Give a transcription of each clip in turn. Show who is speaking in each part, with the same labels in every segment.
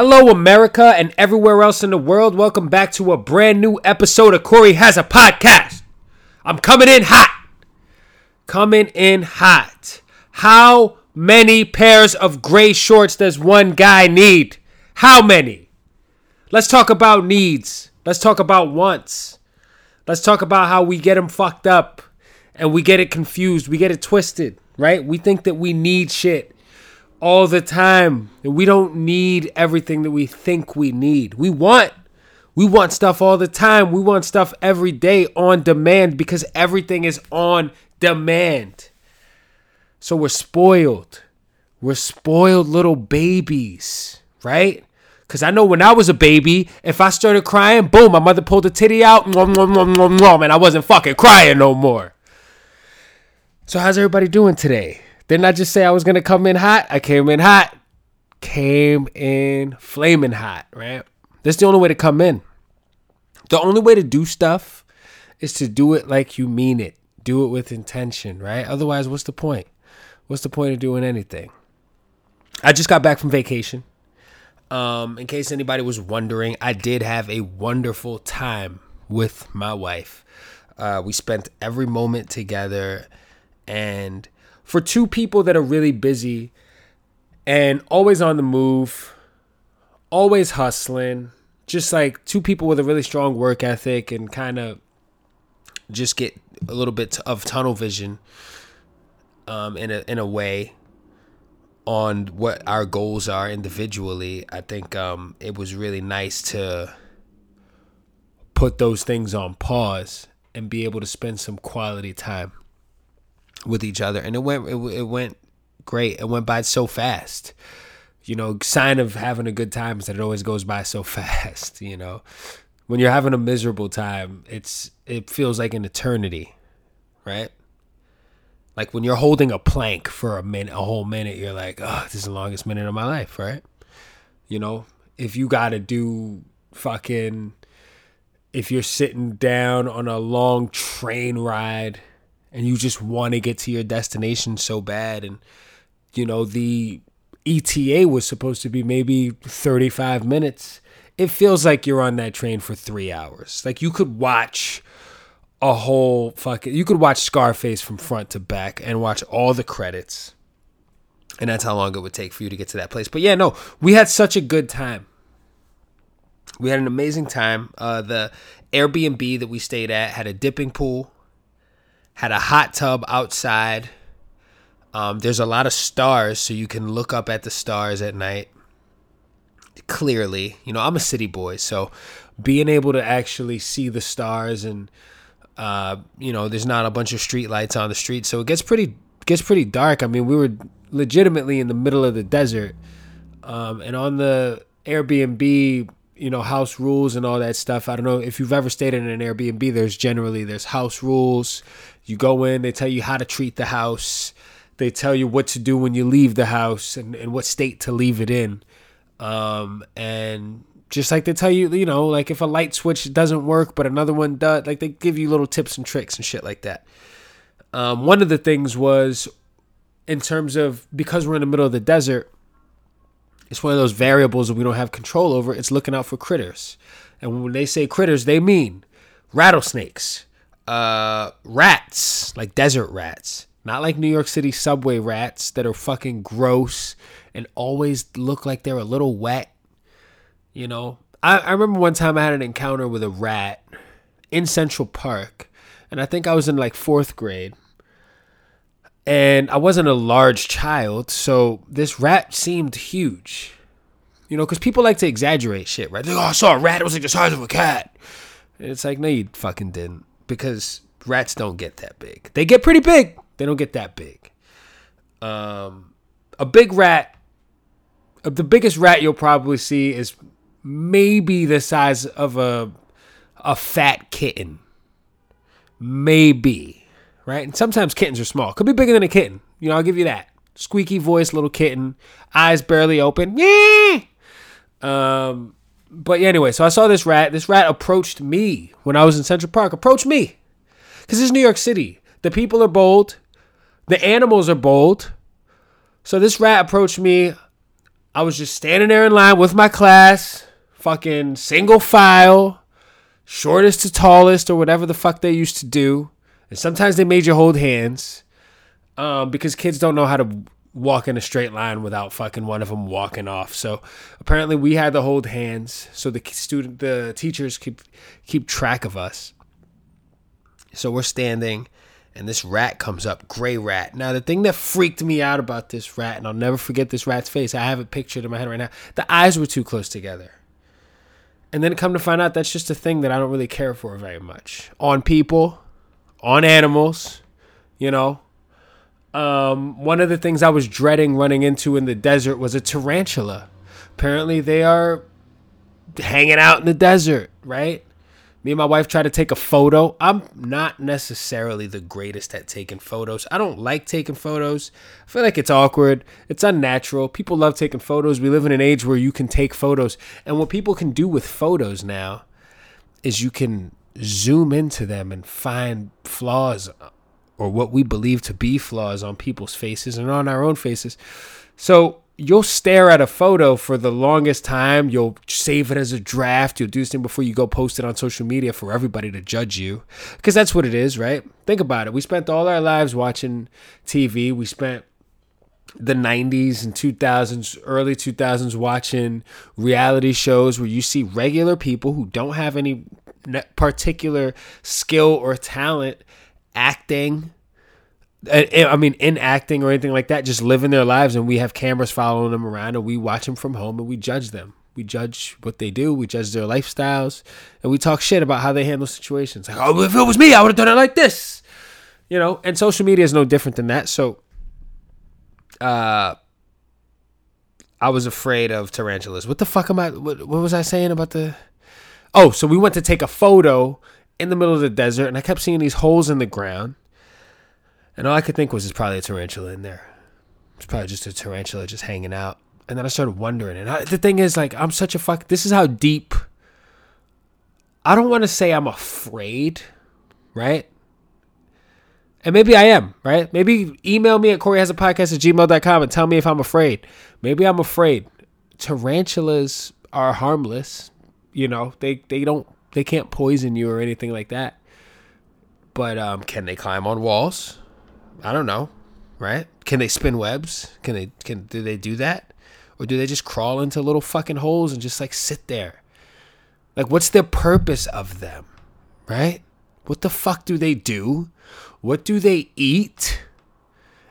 Speaker 1: Hello, America, and everywhere else in the world. Welcome back to a brand new episode of Corey Has a Podcast. I'm coming in hot. Coming in hot. How many pairs of gray shorts does one guy need? How many? Let's talk about needs. Let's talk about wants. Let's talk about how we get them fucked up and we get it confused. We get it twisted, right? We think that we need shit all the time. And we don't need everything that we think we need. We want we want stuff all the time. We want stuff every day on demand because everything is on demand. So we're spoiled. We're spoiled little babies, right? Because I know when I was a baby, if I started crying, boom, my mother pulled the titty out, and I wasn't fucking crying no more. So, how's everybody doing today? Didn't I just say I was gonna come in hot? I came in hot. Came in flaming hot, right? That's the only way to come in. The only way to do stuff is to do it like you mean it. Do it with intention, right? Otherwise, what's the point? What's the point of doing anything? I just got back from vacation. Um, in case anybody was wondering, I did have a wonderful time with my wife. Uh, we spent every moment together, and for two people that are really busy and always on the move, always hustling, just like two people with a really strong work ethic and kind of just get a little bit of tunnel vision um, in a in a way on what our goals are individually. I think um, it was really nice to put those things on pause and be able to spend some quality time with each other, and it went it, it went great. It went by so fast. You know, sign of having a good time is that it always goes by so fast. You know, when you're having a miserable time, it's it feels like an eternity, right? Like when you're holding a plank for a minute, a whole minute, you're like, oh, this is the longest minute of my life, right? You know, if you got to do fucking, if you're sitting down on a long train ride and you just want to get to your destination so bad and you know the ETA was supposed to be maybe 35 minutes. It feels like you're on that train for 3 hours. Like you could watch a whole fucking you could watch Scarface from front to back and watch all the credits and that's how long it would take for you to get to that place. But yeah no we had such a good time. We had an amazing time. Uh, the airbnb that we stayed at had a dipping pool had a hot tub outside. Um, there's a lot of stars, so you can look up at the stars at night. Clearly, you know, I'm a city boy, so being able to actually see the stars and uh, you know, there's not a bunch of street lights on the street, so it gets pretty gets pretty dark. I mean, we were legitimately in the middle of the desert, um, and on the Airbnb, you know, house rules and all that stuff. I don't know if you've ever stayed in an Airbnb. There's generally there's house rules. You go in, they tell you how to treat the house. They tell you what to do when you leave the house and, and what state to leave it in. Um, and just like they tell you, you know, like if a light switch doesn't work, but another one does, like they give you little tips and tricks and shit like that. Um, one of the things was in terms of because we're in the middle of the desert, it's one of those variables that we don't have control over. It's looking out for critters. And when they say critters, they mean rattlesnakes, uh, rats, like desert rats, not like New York City subway rats that are fucking gross and always look like they're a little wet. You know, I, I remember one time I had an encounter with a rat in Central Park, and I think I was in like fourth grade. And I wasn't a large child, so this rat seemed huge. You know, because people like to exaggerate shit, right? Like, oh, I saw a rat, it was like the size of a cat. And it's like, no, you fucking didn't because rats don't get that big. They get pretty big. They don't get that big. Um, a big rat, uh, the biggest rat you'll probably see is maybe the size of a a fat kitten. Maybe, right? And sometimes kittens are small. Could be bigger than a kitten. You know, I'll give you that. Squeaky voice, little kitten, eyes barely open. Yeah. Um, but anyway, so I saw this rat. This rat approached me when I was in Central Park. Approached me. Because it's New York City. The people are bold. The animals are bold. So this rat approached me I was just standing there in line with my class, fucking single file, shortest to tallest, or whatever the fuck they used to do. And sometimes they made you hold hands um, because kids don't know how to walk in a straight line without fucking one of them walking off. So apparently we had to hold hands so the student, the teachers keep keep track of us. So we're standing, and this rat comes up, gray rat. Now the thing that freaked me out about this rat, and I'll never forget this rat's face. I have it pictured in my head right now. The eyes were too close together. And then come to find out that's just a thing that I don't really care for very much. On people, on animals, you know, um, one of the things I was dreading running into in the desert was a tarantula. Apparently, they are hanging out in the desert, right? Me and my wife tried to take a photo. I'm not necessarily the greatest at taking photos. I don't like taking photos. I feel like it's awkward. It's unnatural. People love taking photos. We live in an age where you can take photos. And what people can do with photos now is you can zoom into them and find flaws or what we believe to be flaws on people's faces and on our own faces. So you'll stare at a photo for the longest time. You'll save it as a draft. You'll do this thing before you go post it on social media for everybody to judge you. Because that's what it is, right? Think about it. We spent all our lives watching TV. We spent the 90s and 2000s, early 2000s watching reality shows where you see regular people who don't have any particular skill or talent acting I mean, in acting or anything like that, just living their lives, and we have cameras following them around, and we watch them from home, and we judge them. We judge what they do, we judge their lifestyles, and we talk shit about how they handle situations. Like, oh, if it was me, I would have done it like this, you know. And social media is no different than that. So, uh, I was afraid of tarantulas. What the fuck am I? What, what was I saying about the? Oh, so we went to take a photo in the middle of the desert, and I kept seeing these holes in the ground. And all I could think was, it's probably a tarantula in there. It's probably just a tarantula just hanging out. And then I started wondering. And I, the thing is, like, I'm such a fuck. This is how deep. I don't want to say I'm afraid, right? And maybe I am, right? Maybe email me at Corey has a podcast at gmail.com and tell me if I'm afraid. Maybe I'm afraid. Tarantulas are harmless. You know, they, they don't they can't poison you or anything like that. But um, can they climb on walls? I don't know, right? Can they spin webs? Can they can do they do that? Or do they just crawl into little fucking holes and just like sit there? Like what's the purpose of them? Right? What the fuck do they do? What do they eat?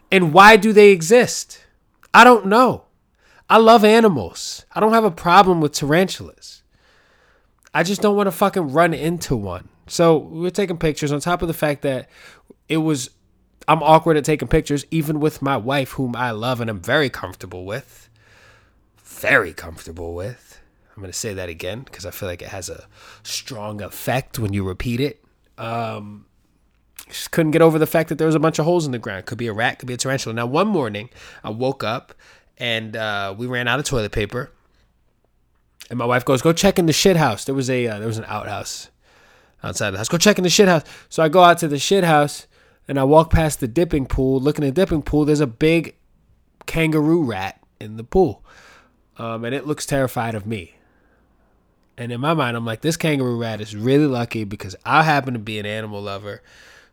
Speaker 1: And why do they exist? I don't know. I love animals. I don't have a problem with tarantulas. I just don't want to fucking run into one. So we were taking pictures on top of the fact that it was I'm awkward at taking pictures, even with my wife, whom I love and I'm very comfortable with. Very comfortable with. I'm going to say that again because I feel like it has a strong effect when you repeat it. Um, just couldn't get over the fact that there was a bunch of holes in the ground. Could be a rat, could be a tarantula. Now, one morning, I woke up and uh, we ran out of toilet paper. And my wife goes, "Go check in the shit house." There was a uh, there was an outhouse outside the house. Go check in the shit house. So I go out to the shit house and I walk past the dipping pool. Looking at the dipping pool, there's a big kangaroo rat in the pool, um, and it looks terrified of me. And in my mind, I'm like, this kangaroo rat is really lucky because I happen to be an animal lover,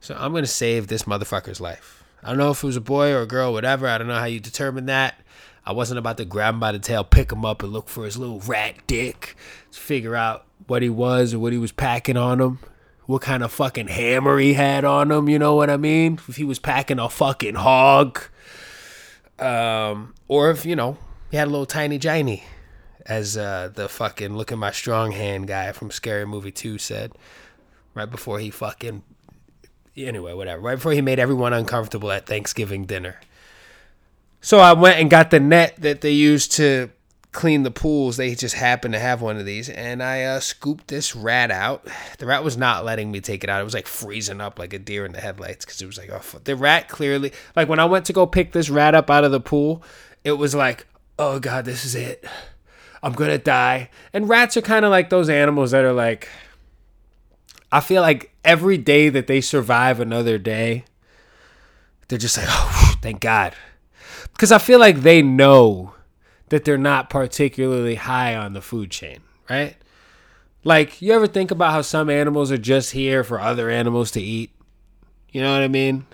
Speaker 1: so I'm gonna save this motherfucker's life. I don't know if it was a boy or a girl, whatever. I don't know how you determine that. I wasn't about to grab him by the tail, pick him up, and look for his little rat dick to figure out what he was or what he was packing on him. What kind of fucking hammer he had on him, you know what I mean? If he was packing a fucking hog. Um, or if, you know, he had a little tiny giny, as uh, the fucking look at my strong hand guy from Scary Movie 2 said. Right before he fucking. Anyway, whatever. Right before he made everyone uncomfortable at Thanksgiving dinner. So I went and got the net that they used to clean the pools. They just happened to have one of these, and I uh, scooped this rat out. The rat was not letting me take it out. It was like freezing up like a deer in the headlights because it was like, oh, the rat clearly, like when I went to go pick this rat up out of the pool, it was like, oh god, this is it. I'm gonna die. And rats are kind of like those animals that are like, I feel like every day that they survive another day, they're just like, oh, thank God because I feel like they know that they're not particularly high on the food chain, right? Like, you ever think about how some animals are just here for other animals to eat? You know what I mean?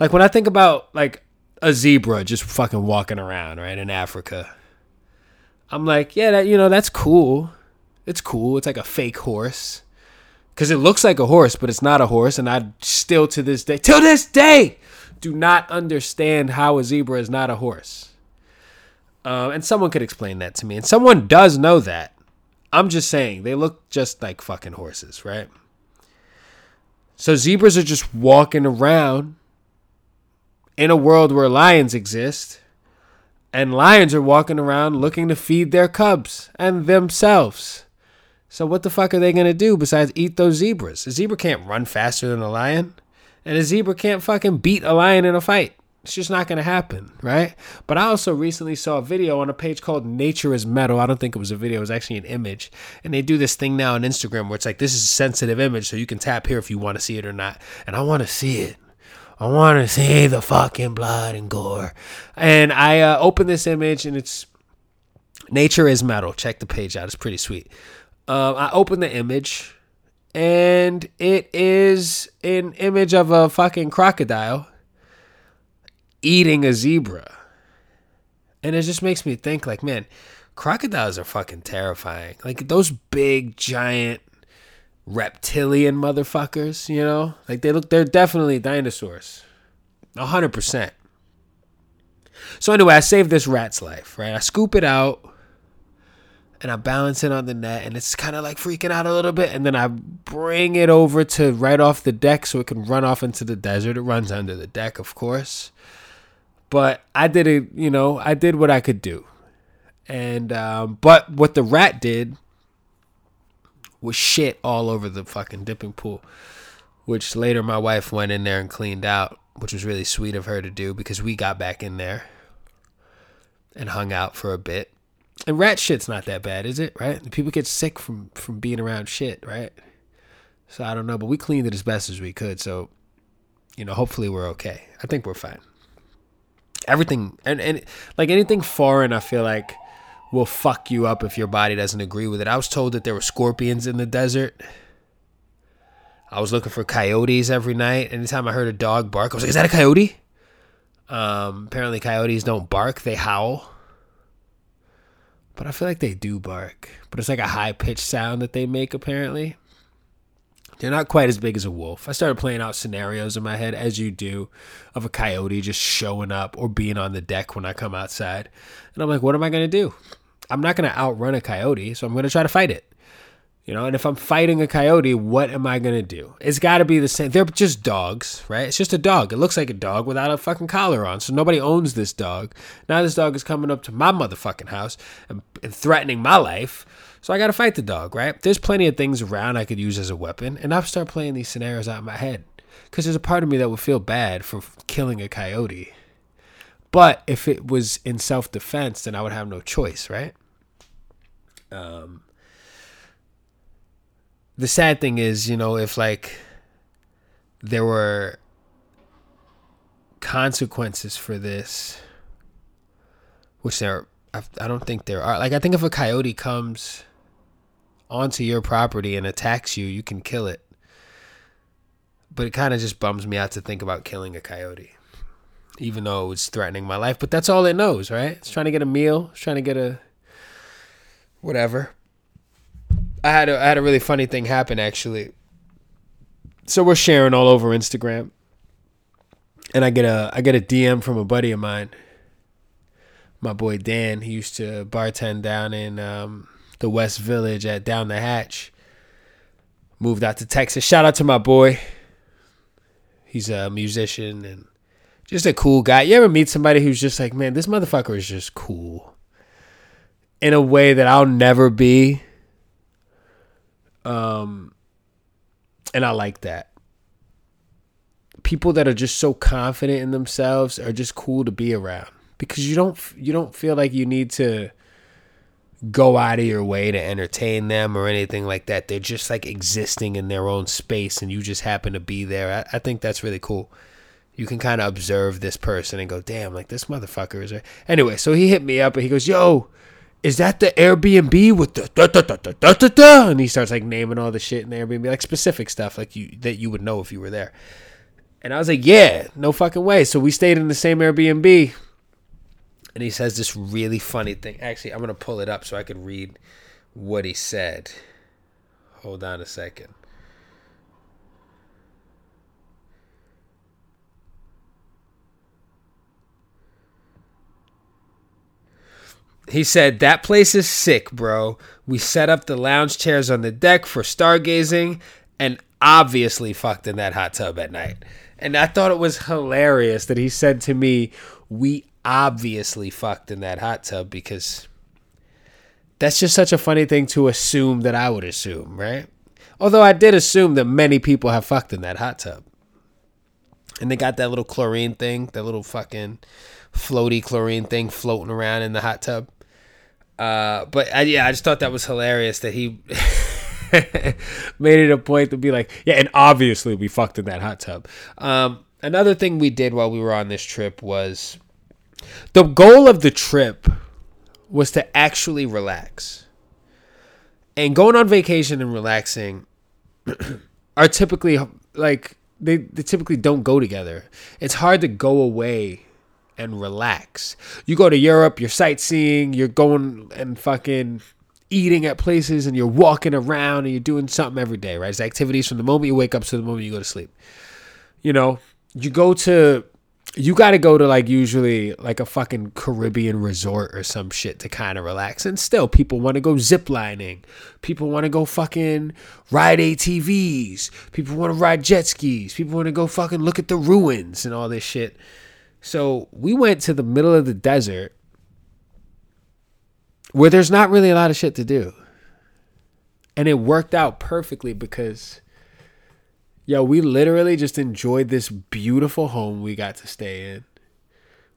Speaker 1: Like when I think about like a zebra just fucking walking around, right, in Africa. I'm like, yeah, that you know, that's cool. It's cool. It's like a fake horse. Cuz it looks like a horse, but it's not a horse and I still to this day, till this day, do not understand how a zebra is not a horse. Um, and someone could explain that to me. And someone does know that. I'm just saying, they look just like fucking horses, right? So zebras are just walking around in a world where lions exist, and lions are walking around looking to feed their cubs and themselves. So what the fuck are they gonna do besides eat those zebras? A zebra can't run faster than a lion, and a zebra can't fucking beat a lion in a fight. It's just not going to happen, right? But I also recently saw a video on a page called Nature is Metal. I don't think it was a video, it was actually an image. And they do this thing now on Instagram where it's like, this is a sensitive image, so you can tap here if you want to see it or not. And I want to see it. I want to see the fucking blood and gore. And I uh, open this image and it's Nature is Metal. Check the page out, it's pretty sweet. Uh, I open the image and it is an image of a fucking crocodile eating a zebra. And it just makes me think like, man, crocodiles are fucking terrifying. Like those big giant reptilian motherfuckers, you know? Like they look they're definitely dinosaurs. A hundred percent. So anyway, I saved this rat's life, right? I scoop it out and I balance it on the net and it's kind of like freaking out a little bit and then I bring it over to right off the deck so it can run off into the desert. It runs under the deck, of course. But I did it, you know, I did what I could do. And um, but what the rat did was shit all over the fucking dipping pool, which later my wife went in there and cleaned out, which was really sweet of her to do because we got back in there and hung out for a bit. And rat shit's not that bad, is it? Right? People get sick from from being around shit, right? So I don't know, but we cleaned it as best as we could. So, you know, hopefully we're okay. I think we're fine everything and, and like anything foreign i feel like will fuck you up if your body doesn't agree with it i was told that there were scorpions in the desert i was looking for coyotes every night anytime i heard a dog bark i was like is that a coyote um, apparently coyotes don't bark they howl but i feel like they do bark but it's like a high pitched sound that they make apparently they're not quite as big as a wolf. I started playing out scenarios in my head, as you do, of a coyote just showing up or being on the deck when I come outside. And I'm like, what am I going to do? I'm not going to outrun a coyote, so I'm going to try to fight it. You know, and if I'm fighting a coyote, what am I going to do? It's got to be the same. They're just dogs, right? It's just a dog. It looks like a dog without a fucking collar on. So nobody owns this dog. Now this dog is coming up to my motherfucking house and, and threatening my life. So I got to fight the dog, right? There's plenty of things around I could use as a weapon, and I've started playing these scenarios out in my head because there's a part of me that would feel bad for killing a coyote. But if it was in self defense, then I would have no choice, right? Um, the sad thing is, you know, if like there were consequences for this, which there, I, don't think there are. Like, I think if a coyote comes onto your property and attacks you, you can kill it. But it kind of just bums me out to think about killing a coyote, even though it's threatening my life. But that's all it knows, right? It's trying to get a meal, it's trying to get a whatever. I had a, I had a really funny thing happen actually. So we're sharing all over Instagram, and I get a I get a DM from a buddy of mine. My boy Dan, he used to bartend down in um, the West Village at Down the Hatch. Moved out to Texas. Shout out to my boy. He's a musician and just a cool guy. You ever meet somebody who's just like, man, this motherfucker is just cool in a way that I'll never be? Um, and I like that. People that are just so confident in themselves are just cool to be around because you don't you don't feel like you need to go out of your way to entertain them or anything like that. They're just like existing in their own space and you just happen to be there. I, I think that's really cool. you can kind of observe this person and go, damn, like this motherfucker is. Anyway, so he hit me up and he goes, yo, is that the Airbnb with the da, da, da, da, da, da, da? and he starts like naming all the shit in the Airbnb, like specific stuff like you that you would know if you were there. And I was like, yeah, no fucking way. So we stayed in the same Airbnb. And he says this really funny thing. Actually, I'm gonna pull it up so I can read what he said. Hold on a second. He said, That place is sick, bro. We set up the lounge chairs on the deck for stargazing and obviously fucked in that hot tub at night. And I thought it was hilarious that he said to me, We obviously fucked in that hot tub because that's just such a funny thing to assume that I would assume, right? Although I did assume that many people have fucked in that hot tub. And they got that little chlorine thing, that little fucking floaty chlorine thing floating around in the hot tub. Uh, but I, yeah, I just thought that was hilarious that he made it a point to be like, yeah, and obviously we fucked in that hot tub. Um, another thing we did while we were on this trip was the goal of the trip was to actually relax. And going on vacation and relaxing are typically like they, they typically don't go together. It's hard to go away and relax. You go to Europe, you're sightseeing, you're going and fucking eating at places and you're walking around and you're doing something every day, right? It's activities from the moment you wake up to the moment you go to sleep. You know, you go to you got to go to like usually like a fucking Caribbean resort or some shit to kind of relax. And still, people want to go ziplining. People want to go fucking ride ATVs. People want to ride jet skis. People want to go fucking look at the ruins and all this shit. So we went to the middle of the desert where there's not really a lot of shit to do. And it worked out perfectly because Yo, we literally just enjoyed this beautiful home we got to stay in.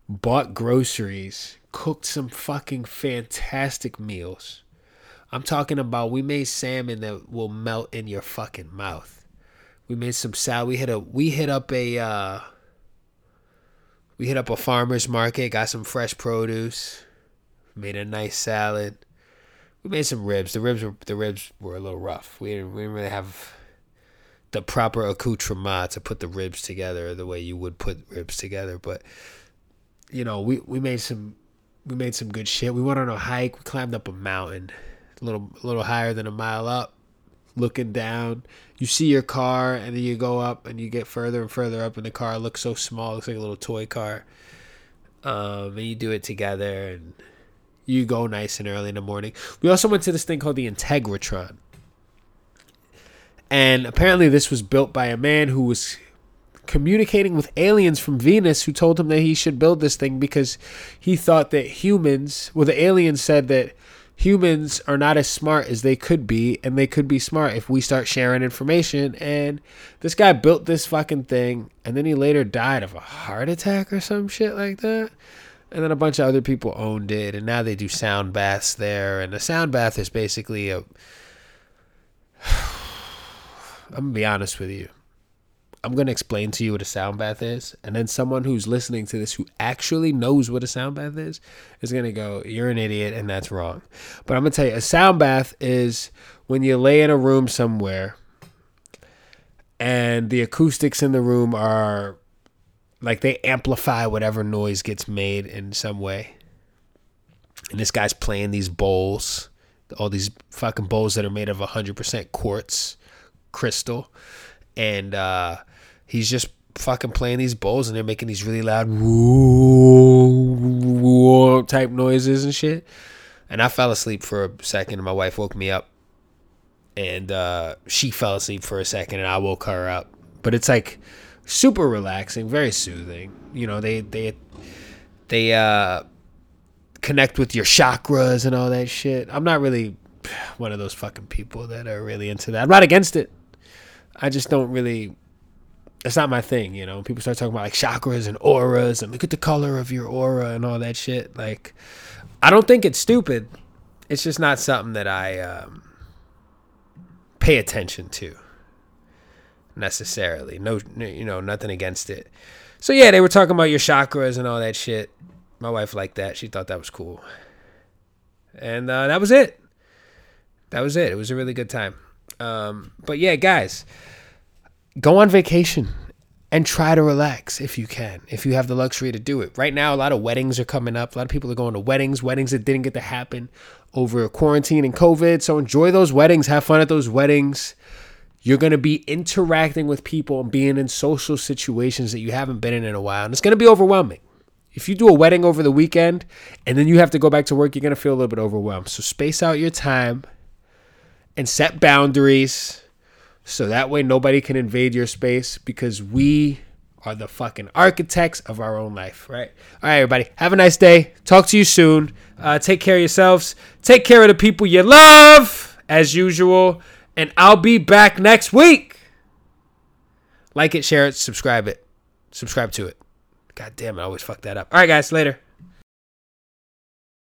Speaker 1: Bought groceries, cooked some fucking fantastic meals. I'm talking about we made salmon that will melt in your fucking mouth. We made some salad. We hit a we hit up a uh we hit up a farmer's market, got some fresh produce, made a nice salad. We made some ribs. The ribs were the ribs were a little rough. We didn't, we didn't really have the proper accoutrement to put the ribs together the way you would put ribs together. But you know, we, we made some we made some good shit. We went on a hike. We climbed up a mountain, a little a little higher than a mile up, looking down. You see your car, and then you go up, and you get further and further up, and the car looks so small. It looks like a little toy car. Um, and you do it together, and you go nice and early in the morning. We also went to this thing called the Integratron. And apparently, this was built by a man who was communicating with aliens from Venus who told him that he should build this thing because he thought that humans, well, the aliens said that humans are not as smart as they could be, and they could be smart if we start sharing information. And this guy built this fucking thing, and then he later died of a heart attack or some shit like that. And then a bunch of other people owned it, and now they do sound baths there. And a sound bath is basically a I'm gonna be honest with you. I'm gonna explain to you what a sound bath is, and then someone who's listening to this who actually knows what a sound bath is is gonna go, "You're an idiot," and that's wrong. But I'm gonna tell you, a sound bath is when you lay in a room somewhere, and the acoustics in the room are like they amplify whatever noise gets made in some way. And this guy's playing these bowls, all these fucking bowls that are made of 100% quartz crystal, and uh, he's just fucking playing these bowls, and they're making these really loud whoa, type noises and shit. And I fell asleep for a second, and my wife woke me up, and uh, she fell asleep for a second, and I woke her up. But it's like super relaxing, very soothing. You know, they they they uh, connect with your chakras and all that shit. I'm not really one of those fucking people that are really into that. I'm not against it. I just don't really. It's not my thing, you know. People start talking about like chakras and auras and look at the color of your aura and all that shit. Like, I don't think it's stupid. It's just not something that I um, pay attention to necessarily. No, you know, nothing against it. So yeah, they were talking about your chakras and all that shit. My wife liked that. She thought that was cool. And uh, that was it. That was it. It was a really good time. Um, but yeah, guys, go on vacation and try to relax if you can, if you have the luxury to do it. Right now, a lot of weddings are coming up. A lot of people are going to weddings, weddings that didn't get to happen over quarantine and COVID. So enjoy those weddings, have fun at those weddings. You're going to be interacting with people and being in social situations that you haven't been in in a while. And it's going to be overwhelming. If you do a wedding over the weekend and then you have to go back to work, you're going to feel a little bit overwhelmed. So space out your time and set boundaries so that way nobody can invade your space because we are the fucking architects of our own life, right? All right, everybody. Have a nice day. Talk to you soon. Uh, take care of yourselves. Take care of the people you love, as usual and I'll be back next week. Like it, share it, subscribe it, subscribe to it. God damn it, I always fuck that up. All right, guys, later.